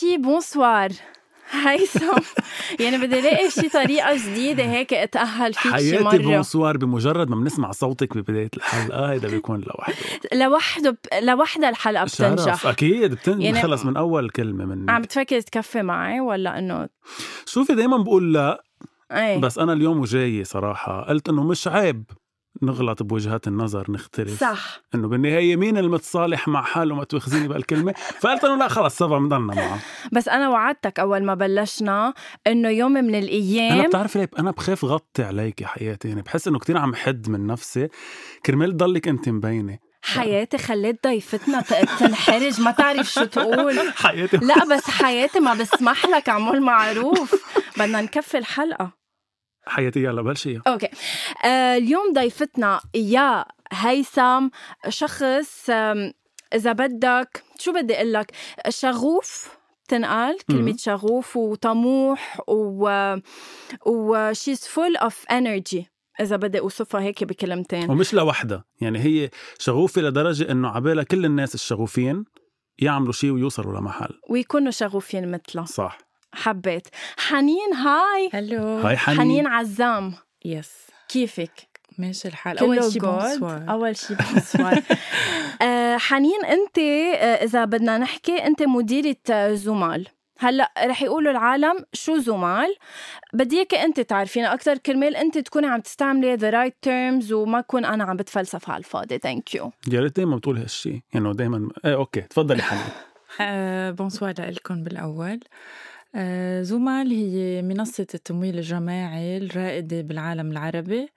شي bonsoir هيثم يعني بدي الاقي شي طريقة جديدة هيك اتأهل فيك شي حياتي مرة bonsoir بمجرد ما بنسمع صوتك ببداية الحلقة هيدا بيكون لوحده لوحده ب... لوحدها الحلقة شرف بتنجح أكيد بتن... يعني- خلص من أول كلمة مني عم بتفكر تكفي معي ولا انه شوفي دايما بقول لا إيه بس أنا اليوم وجاي صراحة قلت إنه مش عيب نغلط بوجهات النظر نختلف. صح. إنه بالنهاية مين المتصالح مع حاله ما تواخذيني بهالكلمة؟ فقلت إنه لا خلص سبا بنضلنا معه. بس أنا وعدتك أول ما بلشنا إنه يوم من أنا الأيام بتعرفي ليه؟ أنا بخاف غطي عليك يا حياتي. يعني بحس إنه كتير عم حد من نفسي. كرمال تضلك أنت مبينة. حياتي خليت ضيفتنا تنحرج ما تعرف شو تقول. حياتي لا بس حياتي ما بسمح لك اعمل معروف. بدنا نكفي الحلقة. حياتي يلا بلشي. أوكي. آه اليوم ضيفتنا يا هيثم شخص إذا بدك شو بدي أقول لك؟ شغوف تنقال كلمة. شغوف وطموح و و she's full of energy إذا بدي أوصفها هيك بكلمتين. ومش لوحدها يعني هي شغوفة لدرجة إنه عبالها كل الناس الشغوفين يعملوا شيء ويوصلوا لمحل. ويكونوا شغوفين مثلها. صح. حبيت. حنين هاي. هلو. هاي حنين, حنين عزام. يس. كيفك؟ ماشي الحال. أول شيء. bonsoir أول شيء bonsoir آه، حنين أنت آه، إذا بدنا نحكي أنت مديرة آه، زومال. هلأ رح يقولوا العالم شو زومال. بدي اياكي أنت تعرفينا أكثر كرمال أنت تكوني عم تستعملي the right terms وما اكون أنا عم بتفلسف على الفاضي. thank you يا ريت دايما بتقول هالشيء انه دايما. إيه okay تفضلي حنين. bonsoir لكم بالأول. آه زومال هي منصة التمويل الجماعي الرائدة بالعالم العربي.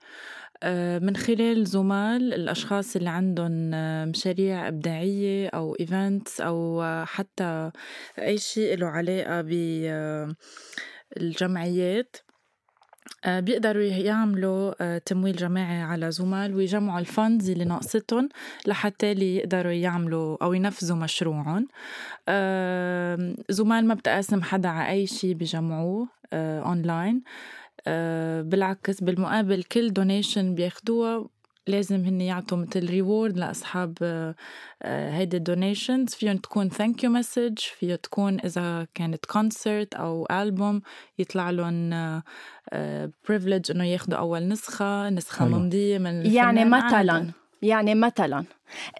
آه من خلال زومال الأشخاص اللي عندهم آه، مشاريع إبداعية أو events أو آه، حتى أي شيء له علاقة بالجمعيات آه، بيقدروا يعملوا آه، تمويل جماعي على زومال ويجمعوا ال funds اللي ناقصتهم لحتى اللي يقدروا يعملوا أو ينفذوا مشروعهم. آه، زومال ما بتقاسم حدا على أي شيء بيجمعوه آه، أونلاين آه، بالعكس بالمقابل كل donation بياخدوها لازم هن يعطوا مثل reward لأصحاب آه، آه، هيدي ال donations فيهم تكون thank you message فيها تكون إذا كانت concert أو البوم يطلع لهم privilege إنه ياخذوا أول نسخة نسخة. ممضية من يعني مثلا عادة. يعني مثلا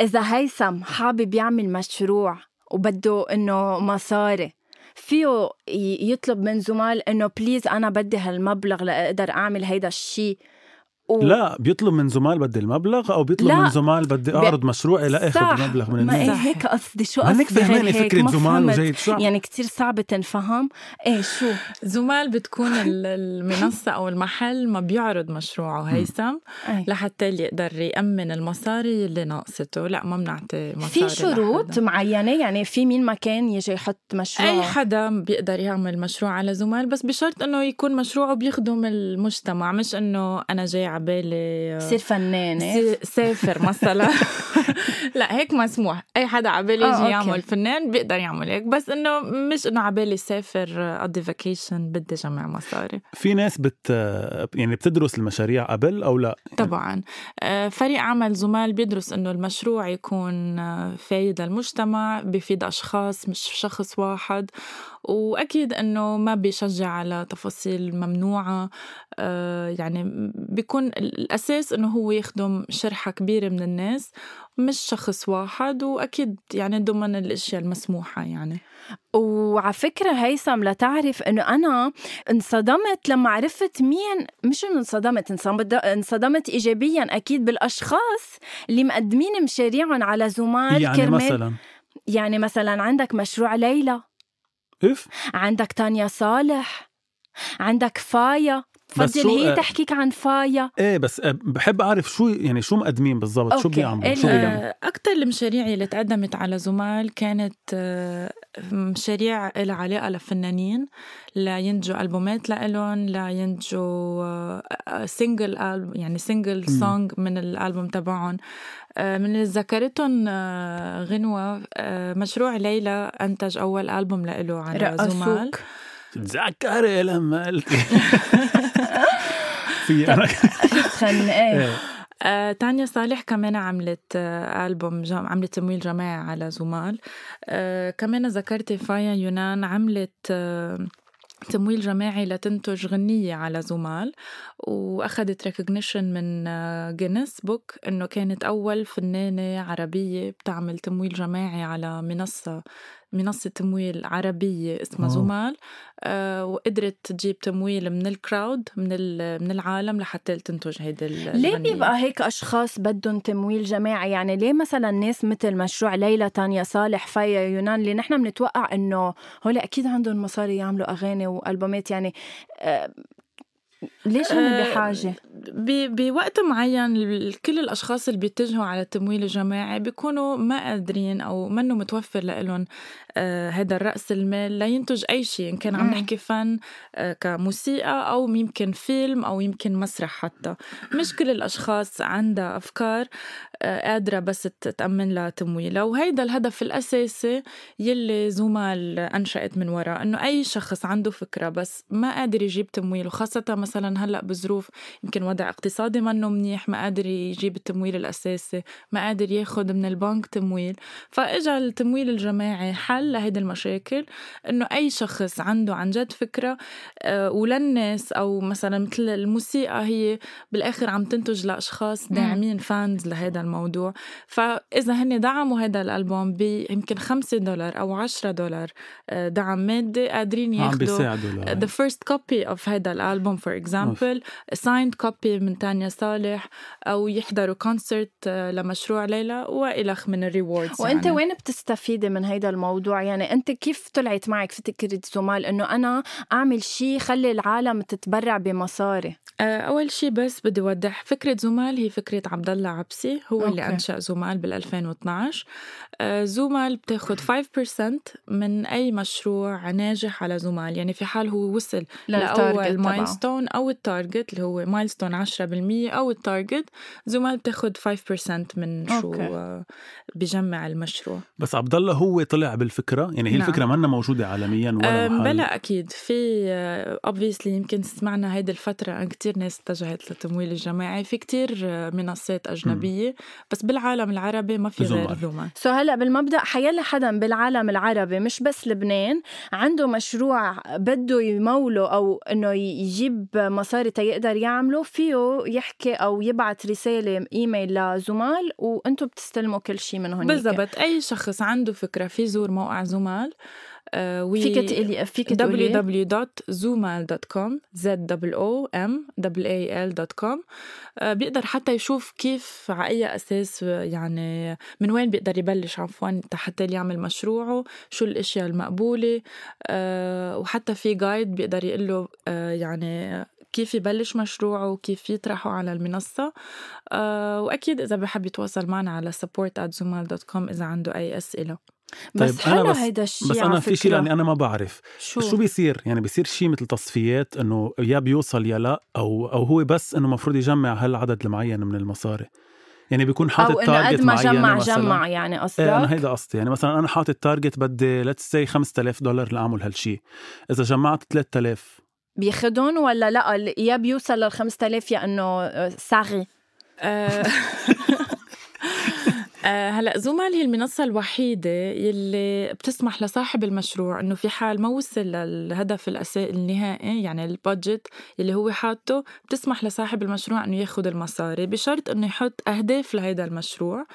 إذا هيثم حابب يعمل مشروع وبده إنه مصاري فيه يطلب من زمال إنه بليز أنا بدي هالمبلغ لأقدر أعمل هيدا الشيء و... لا بيطلب من زمال بدي المبلغ أو بيطلب لا. من زمال بدي أعرض مشروعي لاخذ صح. المبلغ من ما الناس إيه هيك قصدي شو هنك قصدي فهماني هيك فكرة ما زمال. وجاي شو يعني كتير صعبة تنفهم إيه شو زمال بتكون ال- المنصة أو المحل ما بيعرض مشروعه هيثم. لحتى اللي يقدر يأمن المصاري اللي ناقصته لا ما بنعطي مصاري في شروط لحدا. معينة يعني في مين ما كان يجي يحط مشروع أي حدا بيقدر يعمل مشروع على زمال بس بشرط إنه يكون مشروعه بيخدم المجتمع مش إنه أنا جاي عبالي يصير فنانة سي- سافر مثلا. لا هيك مسموح. أي حدا عبالي آه، يجي. يعمل فنان بيقدر يعمل هيك. بس إنه مش إنه عبالي سافر اقضي vacation بدي جمع مصاري. في ناس بت يعني بتدرس المشاريع قبل أو لا؟ طبعا. آه، فريق عمل زمال بيدرس إنه المشروع يكون آه، فايد للمجتمع بفيد أشخاص مش شخص واحد. وأكيد إنه ما بيشجع على تفاصيل ممنوعة آه، يعني بيكون الأساس إنه هو يخدم شرحة كبيرة من الناس مش شخص واحد وأكيد يعني ضمن الأشياء المسموحة يعني. وعلى فكرة هيثم لتعرف إنه أنا انصدمت لما عرفت مين مش إنه انصدمت انصدمت ايجابيا أكيد بالأشخاص اللي مقدمين مشاريعهم على زمال يعني كرمال مثلا؟ يعني مثلا عندك مشروع ليلى. اف عندك تانيا صالح؟ عندك فايا؟ تفضل هي تحكيك عن فايا؟ إيه بس بحب أعرف شو يعني شو مقدمين بالضبط شو بيعملوا شو بيعملوا. أكثر المشاريع اللي تقدمت على زمال كانت آه، مشاريع لها علاقة لفنانين لينتجوا ألبومات لإلهم لينتجوا single آه، يعني single song من الألبوم تبعهم. آه، من اللي ذكرتهم غنوة مشروع ليلى أنتج أول ألبوم لإله على زمال. تتذكري لما قلتي في أنا آه، تانيا صالح كمان عملت آه، ألبوم جم... عملت تمويل جماعي على زمال آه، كمان ذكرتي فايا يونان عملت آه، تمويل جماعي لتنتج غنية على زمال وأخذت recognition من Guinness Book إنه كانت أول فنانة عربية بتعمل تمويل جماعي على منصة منصة تمويل عربية اسمها أوه. زمال آه وقدرت تجيب تمويل من ال crowd من من العالم لحتى تنتج هيدي ليه بيبقى هيك أشخاص بدهم تمويل جماعي يعني ليه مثلا ناس مثل مشروع ليلى تانيا صالح فايا يونان اللي نحن بنتوقع إنه هول أكيد عندهم مصاري يعملوا أغاني وألبومات يعني آه ليش هن آه، بحاجة؟ بوقت معين كل الأشخاص اللي بيتجهوا على التمويل الجماعي بيكونوا ما قادرين أو منه متوفر لهم هذا آه، الرأس المال لينتج أي شيء إن كان عم نحكي فن آه، كموسيقى أو يمكن فيلم أو يمكن مسرح حتى. مش كل الأشخاص عندها أفكار قادرة بس تأمن لها تمويلها وهيدا الهدف الأساسي يلي زومال أنشأت من وراء إنه أي شخص عنده فكرة بس ما قادر يجيب تمويل وخاصة مثلا هلأ بظروف يمكن وضع اقتصادي منه منيح ما قادر يجيب التمويل الأساسي ما قادر ياخذ من البنك تمويل. فاجى التمويل الجماعي حل لهيدي المشاكل إنه أي شخص عنده عن جد فكرة آه، وللناس أو مثلا مثل الموسيقى هي بالآخر عم تنتج لأشخاص داعمين fans لهذا الموضوع. فإذا هن دعموا هذا الألبوم يمكن 5 دولار أو 10 دولار آه، دعم مادي قادرين ياخذوا the first copy of هذا الألبوم for example signed copy من تانيا صالح أو يحضروا concert آه، لمشروع ليلى والخ من ال rewards وأنت يعني. وين بتستفيدي من هيدا الموضوع؟ يعني أنت كيف طلعت معك فكره زمال؟ إنه أنا أعمل شيء خلي العالم تتبرع بمصاري. آه، أول شيء بس بدي اوضح فكرة زمال هي فكرة عبد الله عبسي هو okay. اللي أنشأ زمال بال 2012 آه، زمال بتاخذ 5% من أي مشروع ناجح على زمال. يعني في حال هو وصل لأول milestone أو ال target اللي هو milestone 10% أو ال target زمال بتاخذ 5% من شو okay. بجمع المشروع. بس عبد الله هو طلع بالفكرة؟ يعني هي نعم. الفكرة منا موجودة عالميا ولا بلا أكيد. في obviously يمكن سمعنا هيدي الفترة كتير ناس اتجهت للتمويل الجماعي. في كتير منصات أجنبية م. بس بالعالم العربي ما في غير زومال so هلأ بالمبدأ حيلا حدا بالعالم العربي مش بس لبنان عنده مشروع بده يموله أو إنه يجيب مصاري تيقدر يعمله فيه يحكي أو يبعث رسالة إيميل لزمال وأنتم بتستلموا كل شيء من هون بالضبط. أي شخص عنده فكرة في زور موقع زمال آه، فيك تقولي. فيك www.zoomal.com z o m a l.com آه، بيقدر حتى يشوف كيف على أي أساس يعني من وين بيقدر يبلش عفوا حتى يعمل مشروعه شو الأشياء المقبولة. آه، وحتى في جايد بيقدر يقول له يعني كيف يبلش مشروعه وكيف يطرحه على المنصة. وأكيد إذا بحب يتواصل معنا على support@zumal.com إذا عنده أي أسئلة. طيب بس حلو بس هيدا الشيء بس أنا في شيء لأني أنا ما بعرف. شو؟ شو بيصير؟ يعني بيصير شيء مثل تصفيات إنه يا بيوصل يا لا أو أو هو بس إنه المفروض يجمع هالعدد المعين من المصاري. يعني بيكون حاطط target معين قد ما جمع جمع يعني قصدك إيه أنا هيدا قصدي. يعني مثلا أنا حاطط target بدي let's say 5000 دولار لأعمل هالشيء إذا جمعت 3000 بياخدهم ولا لا؟ يا بيوصل لل 5000 يا إنه لاغي. آه، آه هلأ زومال هي المنصة الوحيدة يلي بتسمح لصاحب المشروع إنه في حال ما وصل للهدف الاساسي النهائي يعني ال budget يلي هو حاطه بتسمح لصاحب المشروع إنه ياخذ المصاري بشرط إنه يحط أهداف لهذا المشروع.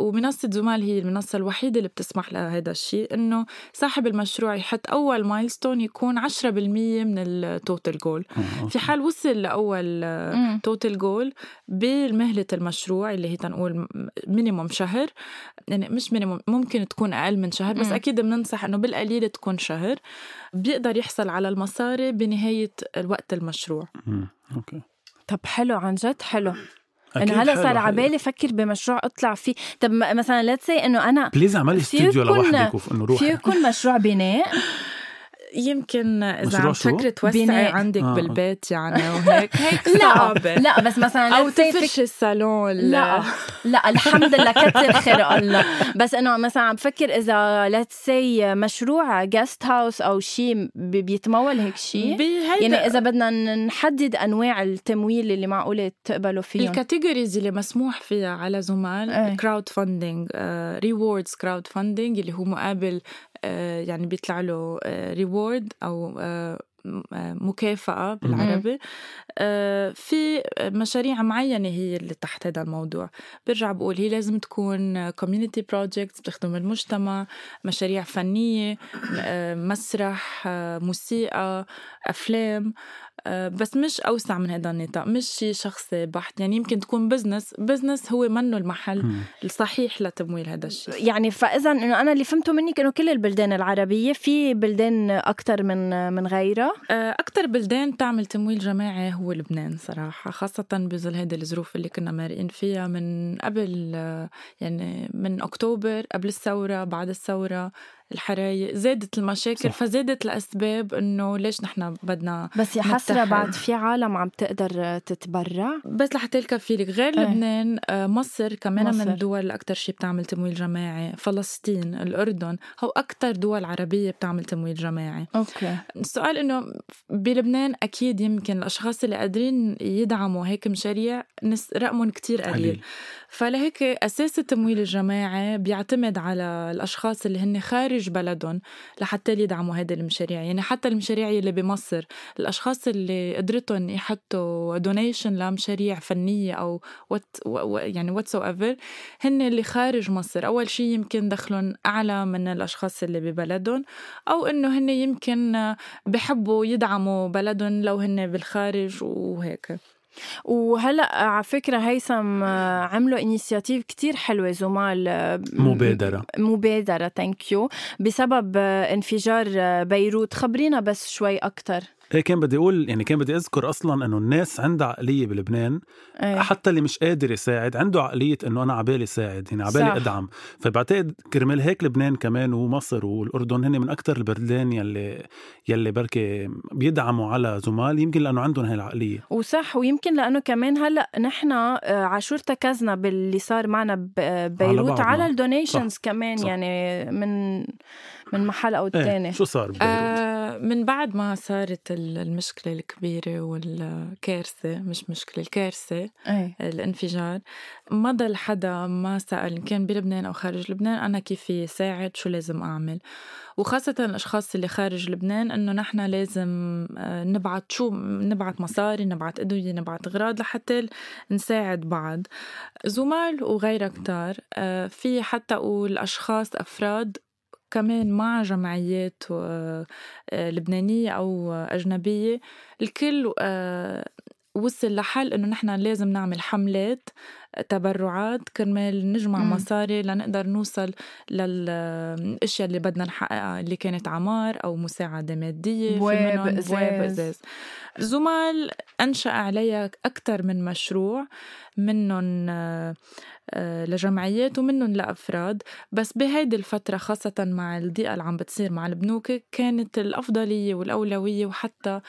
ومنصة زمال هي المنصة الوحيدة اللي بتسمح لهذا الشيء إنه صاحب المشروع يحط أول milestone يكون 10% من ال total goal في حال وصل لأول total goal بمهلة المشروع اللي هي تنقول minimum شهر يعني مش minimum ممكن تكون أقل من شهر بس أكيد بننصح إنه بالقليل تكون شهر بيقدر يحصل على المصاري بنهاية وقت المشروع. okay. طب حلو عن جد حلو. انه هلا صار على بالي فكر بمشروع أطلع فيه. طب مثلا let's say إنه أنا please اعملي استوديو لوحدك إنه روحي في يكون مشروع بناء. يمكن إذا عم تفكري توسعي عندك آه. بالبيت يعني وهيك. هيك صعبة لا لا بس مثلا أو تفرشي الصالون لا. لا الحمد لله كثر خير الله. بس إنه مثلا عم بفكر إذا let's say مشروع guest house أو شيء بيتمول هيك شيء يعني إذا بدنا نحدد أنواع التمويل اللي معقولة تقبلوا فيهم. ال categories اللي مسموح فيها على زمال crowdfunding rewards crowdfunding اللي هو مقابل يعني بيطلع له reward آه، أو آه، مكافأة بالعربي. في مشاريع معينة هي اللي تحت هذا الموضوع. برجع بقول هي لازم تكون community projects بتخدم المجتمع مشاريع فنية مسرح موسيقى أفلام. آه، بس مش أوسع من هذا النطاق مش شيء شخصي بحت يعني يمكن تكون business business هو منه المحل م. الصحيح لتمويل هذا الشيء يعني فإذا إنه أنا اللي فهمته منك إنه كل البلدان العربية في بلدان أكثر من من غيرها. آه، أكثر بلدان تعمل تمويل جماعي هو لبنان صراحة خاصة بظل هذه الظروف اللي كنا مارقين فيها من قبل آه، يعني من أكتوبر قبل الثورة بعد الثورة. الحرايق زادت المشاكل صح. فزادت الأسباب إنه ليش نحن بدنا بس يا حسره بعد في عالم عم تقدر تتبرع بس لحتى لك لك غير إيه. لبنان آه، مصر كمان مصر. من الدول اللي أكثر شيء بتعمل تمويل جماعي فلسطين الأردن هو أكثر دول عربية بتعمل تمويل جماعي أوكي السؤال إنه بلبنان أكيد يمكن الأشخاص اللي قادرين يدعموا هيك مشاريع رقمهم كتير قليل, قليل. فلهيك أساس التمويل الجماعي بيعتمد على الأشخاص اللي هن خارج بلدهم لحتى يدعموا هذه المشاريع. يعني حتى المشاريع اللي بمصر الأشخاص اللي قدرتهم يحطوا donation لمشاريع فنية أو what يعني whatsoever هن اللي خارج مصر. أول شيء يمكن دخلهم أعلى من الأشخاص اللي ببلدهم أو إنه هن يمكن بحبوا يدعموا بلدهم لو هن بالخارج وهيك. وهلا على فكرة هيثم آه، عملوا initiative كتير حلوة زمال آه، مبادرة. مبادرة thank you بسبب آه، انفجار بيروت. خبرينا بس شوي أكثر إيه كان بدي أقول يعني كان بدي أذكر أصلا إنه الناس عندها عقلية بلبنان أيه. حتى اللي مش قادر يساعد عنده عقلية إنه أنا عبالي ساعد يعني عبالي أدعم فبعتقد كرمال هيك لبنان كمان ومصر والأردن هن من أكثر البلدان يلي يلي بركي بيدعموا على زومال يمكن لأنه عندهم هاي العقلية وصح ويمكن لأنه كمان هلأ نحن آه، عاشور تركزنا باللي صار معنا ببيروت على, على ال donations كمان صح. يعني من من محل أو الثاني إيه. شو صار آه من بعد ما صارت المشكلة الكبيرة والكارثة مش مشكلة الكارثة إيه. الانفجار ما ضل حدا ما سأل إن كان بلبنان أو خارج لبنان أنا كيف ساعد شو لازم أعمل وخاصة الأشخاص اللي خارج لبنان إنه نحن لازم آه، نبعت شو نبعت مصاري نبعت أدوية نبعت أغراض لحتى نساعد بعض زمال وغيرها كتار آه، في حتى أقول أشخاص أفراد كمان مع جمعيات آه، لبنانية أو أجنبية. الكل آه، وصل لحل إنه نحن لازم نعمل حملات تبرعات كرمال نجمع م. مصاري لنقدر نوصل للاشياء اللي بدنا نحققها اللي كانت عمار أو مساعدة مادية بواب إزاز. زمال أنشأ عليها أكثر من مشروع منهم آه، لجمعيات ومنهم لأفراد. بس بهيدي الفترة خاصة مع الضيقة اللي عم بتصير مع البنوك كانت الأفضلية والأولوية وحتى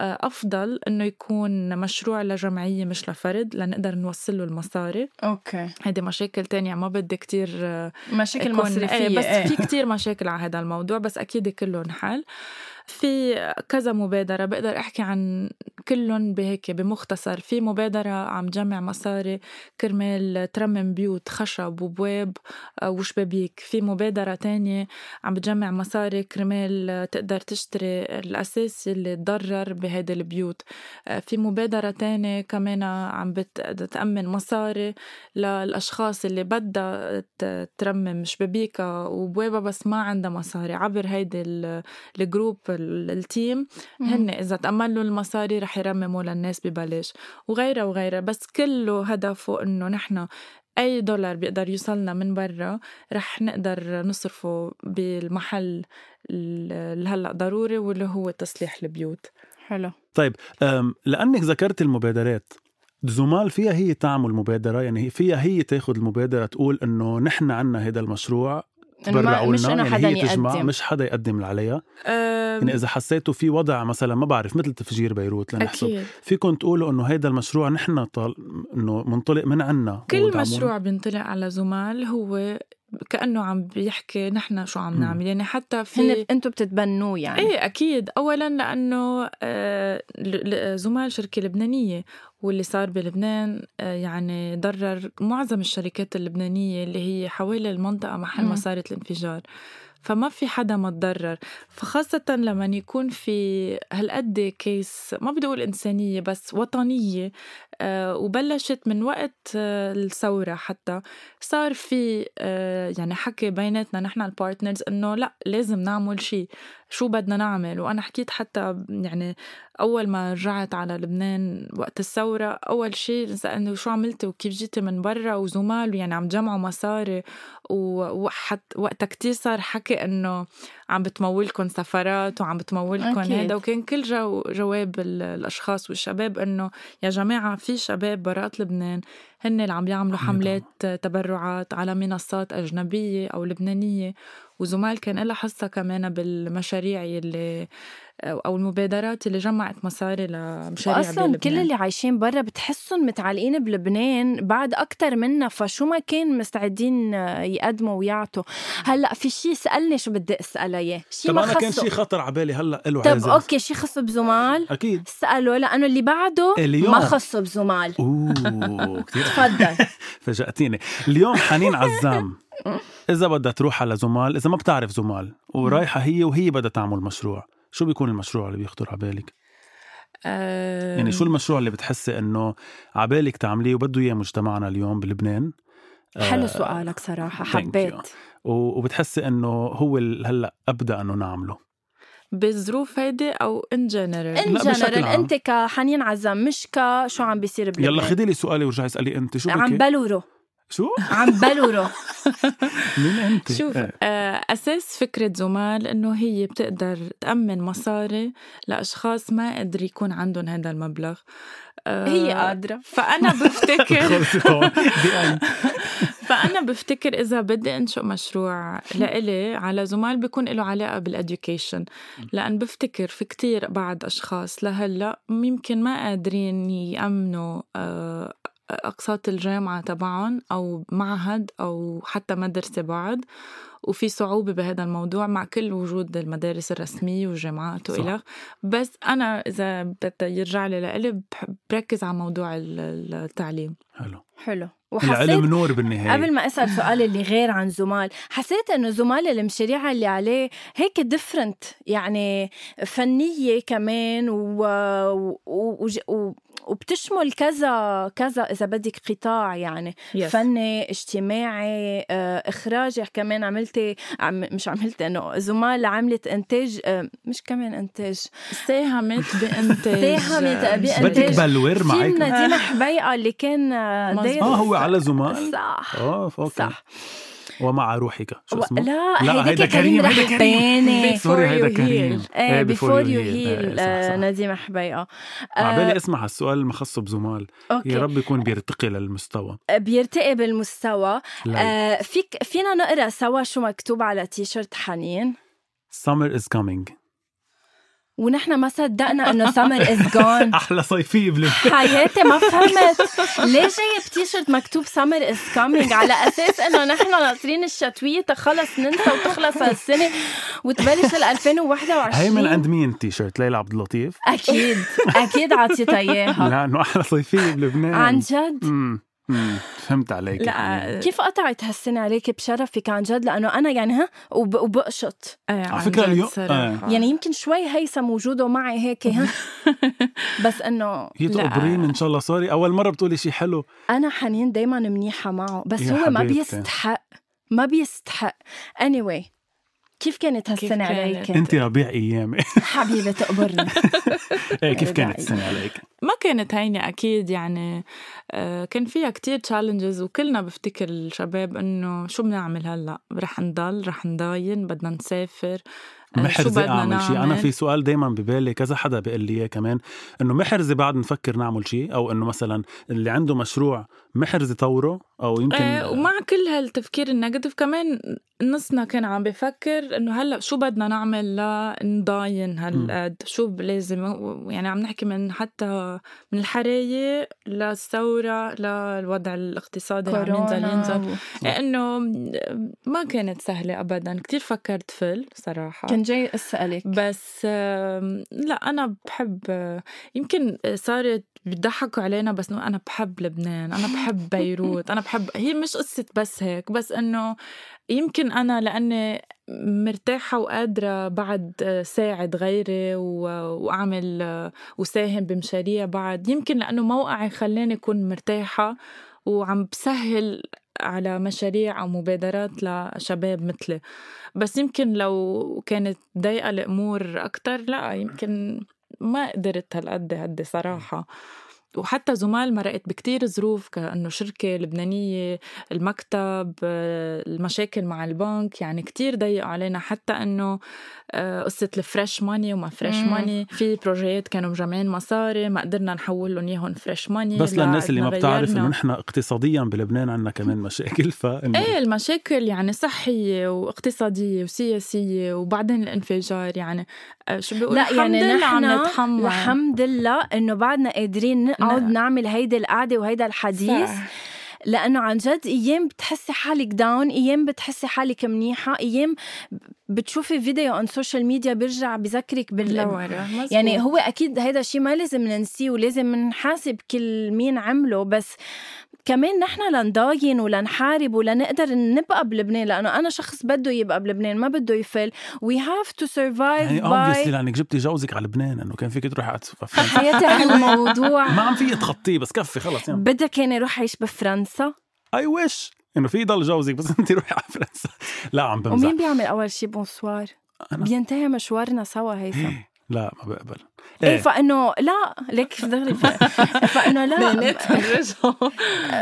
آه، أفضل إنه يكون مشروع لجمعية مش لفرد لنقدر نوصل له المصاري. أوكي. هيدي مشاكل تانية ما بدي كتير آه، مشاكل مصرفية إيه بس إيه. في كتير مشاكل على هذا الموضوع بس أكيد كله انحل في كذا مبادرة بقدر أحكي عن كلهم بهيك بمختصر. في مبادرة عم جمع مصاري كرمال ترمم بيوت خشب وبواب آه، وشبابيك. في مبادرة تانية عم بتجمع مصاري كرمال تقدر تشتري الأثاث اللي تضرر بهيدي البيوت. آه، في مبادرة تانية كمان عم بتأمن مصاري للأشخاص اللي بدها ترمم شبابيكها وبوابها بس ما عندها مصاري. عبر هيدي الجروب ال team هن إذا تأمنوا المصاري رح يرمموا للناس ببلاش. وغيرها وغيرها بس كله هدفه إنه نحن أي دولار بيقدر يوصلنا من برا رح نقدر نصرفه بالمحل اللي هلأ ضروري واللي هو تصليح البيوت. حلو. طيب لأنك ذكرت المبادرات زمال فيها هي تعمل مبادرة؟ يعني فيها هي تاخذ المبادرة تقول إنه نحن عنا هذا المشروع تبرعوا لنا يعني حدا هي تجمع يقدم. مش حدا يقدم عليها يعني إذا حسيتوا في وضع مثلا ما بعرف مثل تفجير بيروت لنحسب. فيكم تقولوا إنه هذا المشروع نحن طال... إنه منطلق من عنا كل مشروع بينطلق على زمال هو كأنه عم بيحكي نحن شو عم نعمل. يعني حتى في أنتم بتتبنوه يعني. إيه أكيد. اولا لأنه آه، زمال شركة لبنانية واللي صار بلبنان آه، يعني ضرر معظم الشركات اللبنانية اللي هي حوالي المنطقة محل ما صارت الانفجار. فما في حدا ما تضرر فخاصة لما يكون في هالقد كيس ما بدي أقول إنسانية بس وطنية آه، وبلشت من وقت آه، الثورة حتى صار في آه، يعني حكي بيناتنا نحن ال partners إنه لا لازم نعمل شيء شو بدنا نعمل؟ وأنا حكيت حتى يعني أول ما رجعت على لبنان وقت الثورة أول شيء سألني شو عملتي وكيف جيتي من برا وزومال يعني عم جمعوا مصاري وحت وقتها كتير صار حكي إنه عم بتمولكم سفرات وعم بتمولكم هذا وكان كل جو جواب الأشخاص والشباب إنه يا جماعة في شباب برات لبنان هن اللي عم يعملوا حملات تبرعات على منصات أجنبية أو لبنانية. وزمال كان لها حصة كمان بالمشاريع اللي أو المبادرات اللي جمعت مصاري لمشاريع أصلا. كل اللي عايشين برا بتحسهم متعلقين بلبنان بعد أكثر منا فشو ما كان مستعدين يقدموا ويعطوا. هلأ في شيء سألني شو بدي أسأله إياه؟ شيء طب أنا كان شيء خطر على بالي هلأ له طب عايزة. أوكي شيء خص بزمال؟ أكيد. اساله لأنه اللي بعده اليوم. ما خصه بزمال. أوه كثير تفضل. فاجأتيني. اليوم حنين عزام. إذا بدها تروح على زمال إذا ما بتعرف زمال ورايحة هي وهي بدها تعمل مشروع. شو بيكون المشروع اللي بيخطر على بالك؟ يعني شو المشروع اللي بتحسي إنه عبالك تعمليه وبده إياه مجتمعنا اليوم بلبنان؟ حلو سؤالك صراحة حبيت. وبتحسي إنه هو هلأ أبدأ إنه نعمله؟ بالظروف هيدي أو in general in general أنت كحنين عزام مش كشو عم بيصير بلبنان. يلا خدي لي سؤالي ورجعي اسألي أنت شو عم بلورو شو؟ عم بلورو مين أنت؟ شوف إيه. آه أساس فكرة زومال إنه هي بتقدر تأمن مصاري لأشخاص ما قدر يكون عندهم هذا المبلغ آه هي قادرة فأنا بفتكر فأنا بفتكر إذا بدي أنشئ مشروع لإلي على زومال بيكون له علاقة بال education لأن بفتكر في كتير بعض أشخاص لهلأ يمكن ما قادرين يأمنوا آه أقساط الجامعة تبعهم أو معهد أو حتى مدرسة بعد وفي صعوبة بهذا الموضوع مع كل وجود المدارس الرسمية والجامعات وإلى. بس أنا إذا بدي يرجع لي لإلي بركز على موضوع التعليم. حلو. حلو. وحسيت العلم نور بالنهاية. قبل ما أسأل سؤال اللي غير عن زمال حسيت إنه زمال المشاريع اللي عليه هيك different يعني فنية كمان و... و... و... وبتشمل كذا كذا إذا بدك قطاع يعني yes. فني اجتماعي آه، إخراجي كمان عملتي عم مش عملت إنه زومال عملت إنتاج آه، مش كمان إنتاج. ساهمت بإنتاج. ساهمت بإنتاج. بدك بلور معك ديما حبيقة اللي كان آه هو على زومال؟ صح. آه okay. صح. ومع روحك. شو اسمه؟ لا, لا هيدا كريم هيدا كريم. sorry هيدا كريم. before you هيل نديم حبيقه عبالي اسمع هالسؤال المخص بزومال. okay. يا رب يكون بيرتقي للمستوى. آه، بيرتقي بالمستوى. آه فيك فينا نقرأ سوا شو مكتوب على تيشرت حنين؟ Summer is coming. ونحن ما صدقنا إنه summer is gone أحلى صيفيه بلبنان. حياتي ما فهمت. ليه جايب تيشرت مكتوب summer is coming على أساس إنه نحن ناطرين الشتوية. تخلص ننسى وتخلص هالسنه وتبلش ال 2021 هي من عند مين التيشيرت؟ ليلى عبد اللطيف؟ أكيد. أكيد عطيتها إياها. لأنه أحلى صيفيه بلبنان. عن جد؟ امم فهمت عليك. لا كيف قطعت هالسنة عليك بشرفك عن جد؟ لأنه أنا يعني ها وب... وبقشط. إيه على فكرة اليوم- صراحة. يعني يمكن شوي هيثم وجوده معي هيك ها. بس إنه يتقبرين إن شاء الله sorry أول مرة بتقولي شيء حلو. أنا حنين دايما منيحة معه بس هو ما حبيبتي. بيستحق ما بيستحق. Anyway كيف كانت كيف هالسنة كانت؟ عليك؟ أنت ربيع ايامي حبيبي تقبرني إيه كيف كانت السنة عليك؟ ما كانت هينة أكيد يعني آه، كان فيها كتير challenges وكلنا بفتكر الشباب إنه شو بنعمل هلأ رح نضل رح نضاين بدنا نسافر آه، محرزة أعمل شيء أنا؟ في سؤال دايما ببالي كذا حدا بيقول لي إياه كمان إنه محرزة بعد نفكر نعمل شيء أو إنه مثلا اللي عنده مشروع محرزة طوره أو يمكن إيه ومع كل هالتفكير النيجاتيف كمان نصنا كان عم بفكر إنه هلأ شو بدنا نعمل لنضاين هالقد؟ شو لازم؟ يعني عم نحكي من حتى من الحرايق للثورة للوضع الاقتصادي اللي عم ينزل ينزل. إنه ما كانت سهلة ابدا. كتير فكرت فل صراحة. كان جاي أسألك. بس لا أنا بحب آه، يمكن صارت بيضحكوا علينا بس إنه أنا بحب لبنان أنا بحب بيروت أنا بحب هي مش قصة بس هيك بس إنه يمكن أنا لأني مرتاحة وقادرة بعد ساعد غيري و- وأعمل آه، وساهم بمشاريع بعد يمكن لأنه موقعي خلاني أكون مرتاحة وعم بسهل على مشاريع أو مبادرات لشباب مثلي. بس يمكن لو كانت ضيقة الأمور أكتر لأ يمكن ما قدرت هالقد هدي صراحة. وحتى زومال مرقت بكتير ظروف كأنه شركة لبنانية المكتب المشاكل مع البنك يعني كتير ضيقوا علينا حتى أنه آه، قصة ال fresh money وما fresh money في projets كانوا مجمعين مصاري ما قدرنا نحول لهم إياهم fresh money بس للناس اللي ما بتعرف. إنه نحن اقتصاديا بلبنان عندنا كمان مشاكل فإنه إيه المشاكل يعني صحية واقتصادية وسياسية وبعدين الانفجار يعني آه، شو بيقول لا يعني نحن الحمد لله إنه بعدنا قادرين نقعد نعم. نعمل هيدي القعدة وهيدا الحديث صح. لأنه عن جد أيام بتحسي حالك down أيام بتحسي حالك منيحة أيام بتشوفي فيديو عن social media بيرجع بذكرك بال. يعني هو أكيد هيدا الشيء ما لازم ننسيه ولازم نحاسب كل مين عمله بس كمان نحن لنضاين ولنحارب ولنقدر نبقى بلبنان لأنه أنا شخص بده يبقى بلبنان ما بده يفل. we have to survive يعني obviously لأنك جبتي جوزك على لبنان إنه كان فيك تروحي على حياتي هالموضوع ما عم فيك تخطيه بس كفي خلص يعني بدك كان يروح يعيش بفرنسا. I wish إنه في ضل جوزك بس أنت روحي على فرنسا. لا عم بمزح. ومين بيعمل أول شي؟ bonsoir أنا. بينتهي مشوارنا سوا هيثم. لا ما بقبل. إيه إيه. فإنه لا ليك في دغري فإنه لا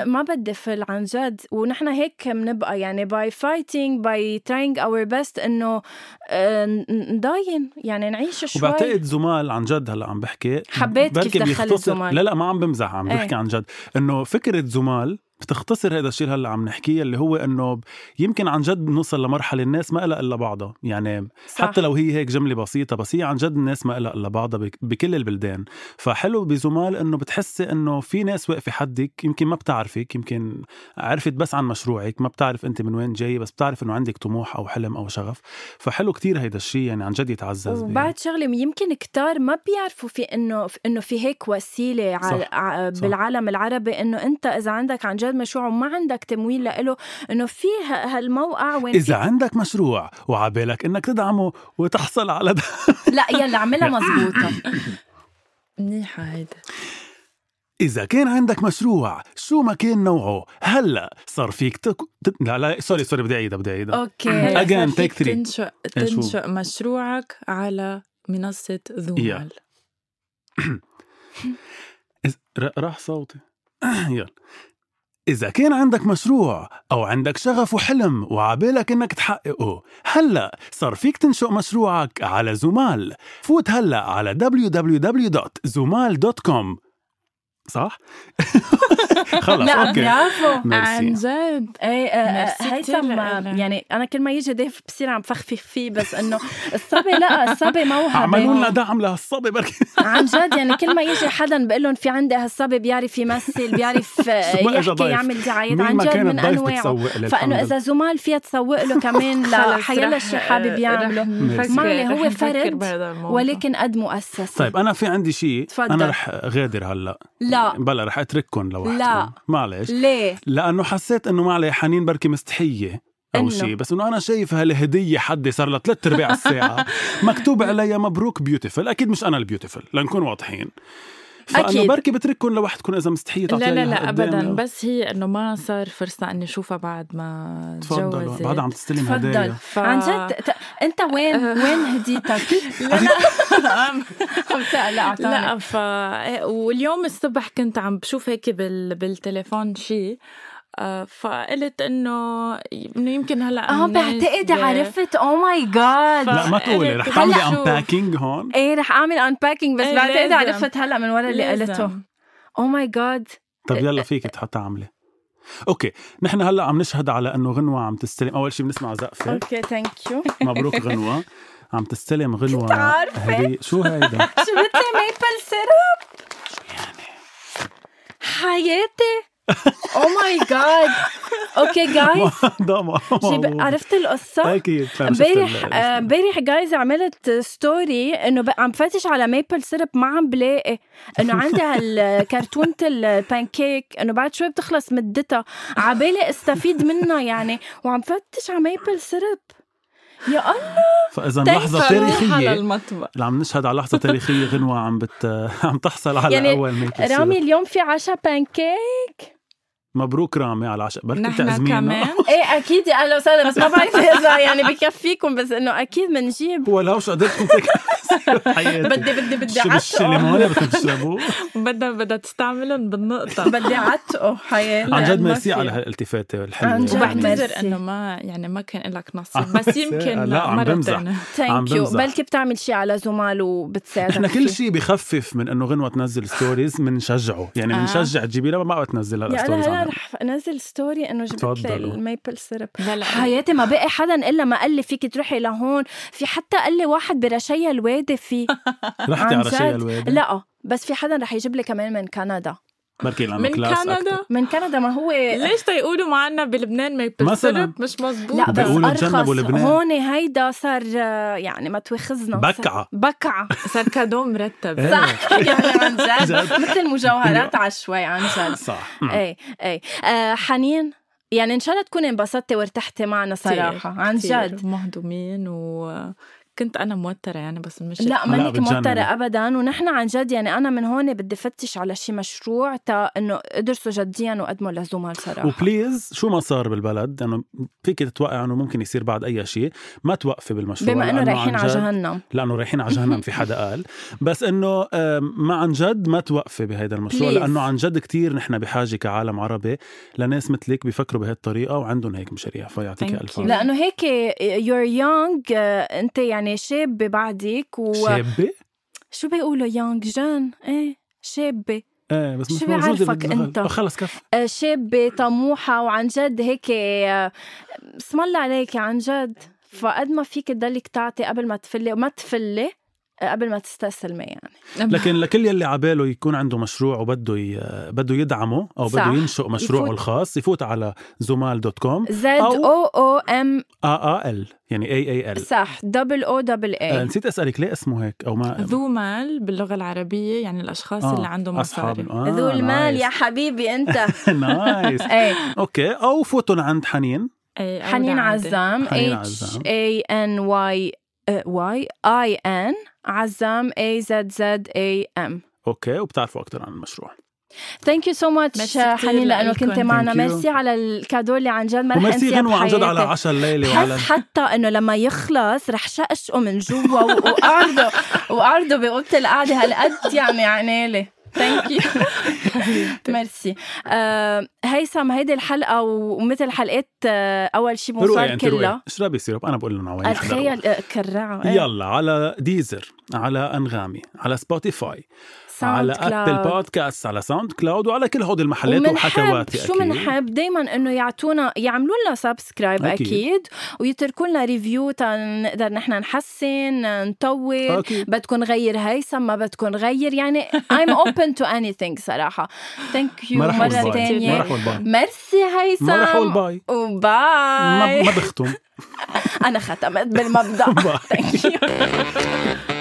ما بدي فل عن جد. ونحن هيك بنبقى يعني by fighting by trying our best إنه آه، نضاين. يعني نعيش شوي. وبعتقد زمال عن جد هلأ عم بحكي. حبيت كيف دخلت زمال. لا لا ما عم بمزح عم إيه. بحكي عن جد. إنه فكرة زمال بتختصر هذا الشيء اللي هلأ عم نحكيه اللي هو إنه يمكن عن جد نوصل لمرحلة الناس ما لها إلا بعضها يعني صح. حتى لو هي هيك جملة بسيطة بس هي عن جد الناس ما لها إلا بعضها بك- بكل البلدان فحلو بزمال إنه بتحسي إنه في ناس واقفة حدك يمكن ما بتعرفك يمكن عرفت بس عن مشروعك ما بتعرف أنت من وين جاي بس بتعرف إنه عندك طموح أو حلم أو شغف فحلو كتير هيدا الشيء يعني عن جد يتعزز وبعد شغلة يمكن كتار ما بيعرفوا في إنه إنه في هيك وسيلة صح. على ع- صح. بالعالم العربي إنه أنت إذا عندك عن جد مشروع وما عندك تمويل لإله إنه في هالموقع وين إذا عندك مشروع وعبالك إنك تدعمه وتحصل على د... في... لا يلا اعملها مزبوطه منيحة هيدا. إذا كان عندك مشروع شو ما كان نوعه؟ هلأ صار فيك تك... لا لا sorry sorry بدي أعيدها بدي أعيدها. take three. تنشئ إيه شو؟ تنشئ مشروعك على منصة ذومال. إز... ر... راح صوتي. يلا. إذا كان عندك مشروع أو عندك شغف وحلم وعبالك إنك تحققه هلأ صار فيك تنشئ مشروعك على زومال. فوت هلأ على www.zoomaal.com صح؟ خلص لا okay. برافو عن جد. إيه آه، آه، هيثم لإلك. يعني أنا كل ما يجي ضيف بصير عم فخفخ فيه بس إنه الصبي لا الصبي عملوا لنا موهبه دعم لهالصبي بركي. عن جد يعني كل ما يجي حدا بقول لهم في عندي هالصبي بيعرف يمثل بيعرف آه، يحكي؟ يعمل دعايات. عن جد من انواعه فإنه إذا زمال فيها تسوق له كمان لحيلا شيء حابب يعمله. ما عليه، هو فرد ولكن قد مؤسسه طيب أنا في عندي شيء تفضل. أنا رح غادر هلأ. لا بلا رح اترككم لوحدكم لا. معلش. ليه؟ لأنه حسيت إنه ما علي حنين بركي مستحية أو؟ شيء بس إنه أنا شايف هالهدية حدي صار لها ثلاث أرباع الساعة. مكتوب عليها مبروك beautiful أكيد مش أنا ال beautiful. لنكون واضحين. فانه أكيد. بركي بترككم لوحدكم إذا مستحيه تعطيها لا لا لا ابدا. أو- بس هي إنه ما صار فرصة إني أشوفها بعد ما تفضلوا تجوزت. بعد عم تستلم تفضل. هدايا. ف... عن جد؟ ت- أنت وين وين هديتك؟ لا لا. لا لا ف واليوم الصبح كنت عم بشوف هيك بال... بالتليفون شيء فقلت إنه إنه يمكن هلأ آه بعتقد عرفت. oh my god لا ما تقولي رح هلأ تعملي شو؟ unpacking هون. إيه رح أعمل unpacking بس إيه، بعتقد لازم. عرفت هلأ من ورا اللي لازم. قلته. oh my god طب يلا فيك تحطها عملي okay نحن هلأ عم نشهد على إنه غنوة عم تستلم. أول شيء بنسمع زقفة. okay thank you مبروك غنوة. عم تستلم غنوة كنت عارفة. هدية شو هيدا؟ جبت لي maple syrup حياتي. oh my god okay جايز عرفت القصة؟ أكيد امبارح آه، امبارح جايز عملت story إنه ب- عم فتش على maple syrup ما عم بلاقي إنه عندي هالكرتونه البانكيك إنه بعد شوي بتخلص مدتها. عبالي استفيد منها يعني. وعم فتش على ميبل سيرب يا الله. فإذا Thanks لحظة for- على تاريخيه المطبخ. اللي عم نشهد على لحظة تاريخية غنوة عم بت عم تحصل على يعني أول ميت رامي اليوم في عشاء بانكيك مبروك رامي على العشاء بركي نحن تعزمينا كمان. إيه أكيد. أهلا وسهلا. بس ما بعرف إذا يعني بكفيكم بس إنه أكيد بنجيب هو لو شو قدرتكم بدي بدي بدي شو عتقه الليمونه بدكم تشربوه بدها بدها تستعملهم بالنقطة بدي عتقه حياتي عن جد ما ميرسي. على هالالتفاته الحلوة عن جد وبعتذر ميرسي. إنه ما يعني ما كان لك نصيب بس يمكن لا، عم مرة بمزح. thank you. بلكي بتعمل شيء على زمال وبتساعدك إحنا كل. شيء بخفف من إنه غنوة تنزل stories بنشجعه يعني آه. بنشجع تجيبي لها ما بقى تنزل يا هلا هلا stories هلا عنها. رح انزل story إنه جبت لي تفضلوا. ال maple syrup لا لا حياتي ما بقي حدا إلا ما قال لي فيك تروحي لهون في حتى قال لي واحد برشايا الوادي في رحتي عن على رشايا جد؟ الوادي لا بس في حدا رح يجيب لي كمان من كندا. بركي لأنه من كلاس كندا؟ أكتر. من كندا؟ ما هو ليش تيقولوا معنا بلبنان؟ maple مثلاً. مش مزبوط لا بس بيقولوا أرخص. تجنبوا لبنان. هون هيدا صار يعني ما تواخذنا بكعة. بكعة. صار cadeau مرتب. إيه. صح. يعني عن جد. مثل مجوهرات على شوي عن جد. صح. إيه إيه. آه حنين يعني إن شاء الله تكوني انبسطتي وارتحتي معنا صراحة. عن جد. مهضومين وكنت أنا موترة يعني بس مش لا مانك. موترة ابدا. ونحن عن جد يعني أنا من هون بدي فتش على شي مشروع تا إنه ادرسوا جديا وقدموا للزملاء صراحة. وبليز شو ما صار بالبلد؟ انه فيك تتوقع إنه ممكن يصير بعد أي شيء ما توقفي بالمشروع بما إنه رايحين على جهنم. لأنه رايحين على جهنم في حدا قال. بس إنه ما عن جد ما توقفي بهذا المشروع Please. لأنه عن جد كتير نحن بحاجة كعالم عربي لناس مثلك بيفكروا بهي الطريقة وعندهم هيك مشاريع. فيعطيك ألف لأنه هيك you're young أنت يعني شاب بعدك و شابة؟ شو بيقولوا؟ young jeune إيه شابة. إيه بس مش شو بالدخل. أنت؟ آه، خلص كف آه، شابة طموحة وعن جد هيك آه، اسم الله عليك عن جد. فقد ما فيك تضلك تعطي قبل ما تفلي وما تفلي. قبل ما تستسلمي يعني. لكن لكل يلي عباله يكون عنده مشروع وبده ي... بده يدعمه أو. بده ينشئ مشروعه يفوت- الخاص يفوت على زمال dot com Z O O M A L يعني A A L صح double O double آه، اي نسيت أسألك ليه اسمه هيك أو ما ذو مال باللغة العربية يعني الأشخاص آه، اللي عندهم أصحاب مصاري آه، ذو المال nice. يا حبيبي أنت. nice إيه. okay أو فوتوا عند حنين. إيه، حنين. عزام اتش. اي ان واي واي اي ان عزام A Z Z A M okay وبتعرفوا أكثر عن المشروع thank you so much حنين لأنه. كنت معنا Thank you. merci على ال cadeau اللي عن جد ما رح وميرسي غنوة عن جد على. عشاء الليلة وعلى حتى إنه لما يخلص رح شقشقه من جوا و- وقعده وقعده بأوضة القعدة هالقد يعني عنالي thank you merci هيثم هيدي الحلقة ومثل حلقات آه، أول شيء bonsoir كلها. اشربي سيرب أنا بقول لهم وين تخيل كرعه يلا على ديزر على أنغامي على سبوتيفاي على أبل بودكاست على ساوند كلاود وعلى كل هودي المحلات وحكواتي شو بنحب دايما إنه يعطونا يعملوا لنا subscribe أكيد. أكيد. ويتركوا لنا review نقدر نحن نحسن نطور. بدكم نغير هيثم ما بدكم نغير. يعني I'm open to anything صراحة. thank you مرة ثانية ميرسي هيثم. و bye. ما بختم. أنا ختمت بالمبدأ. thank you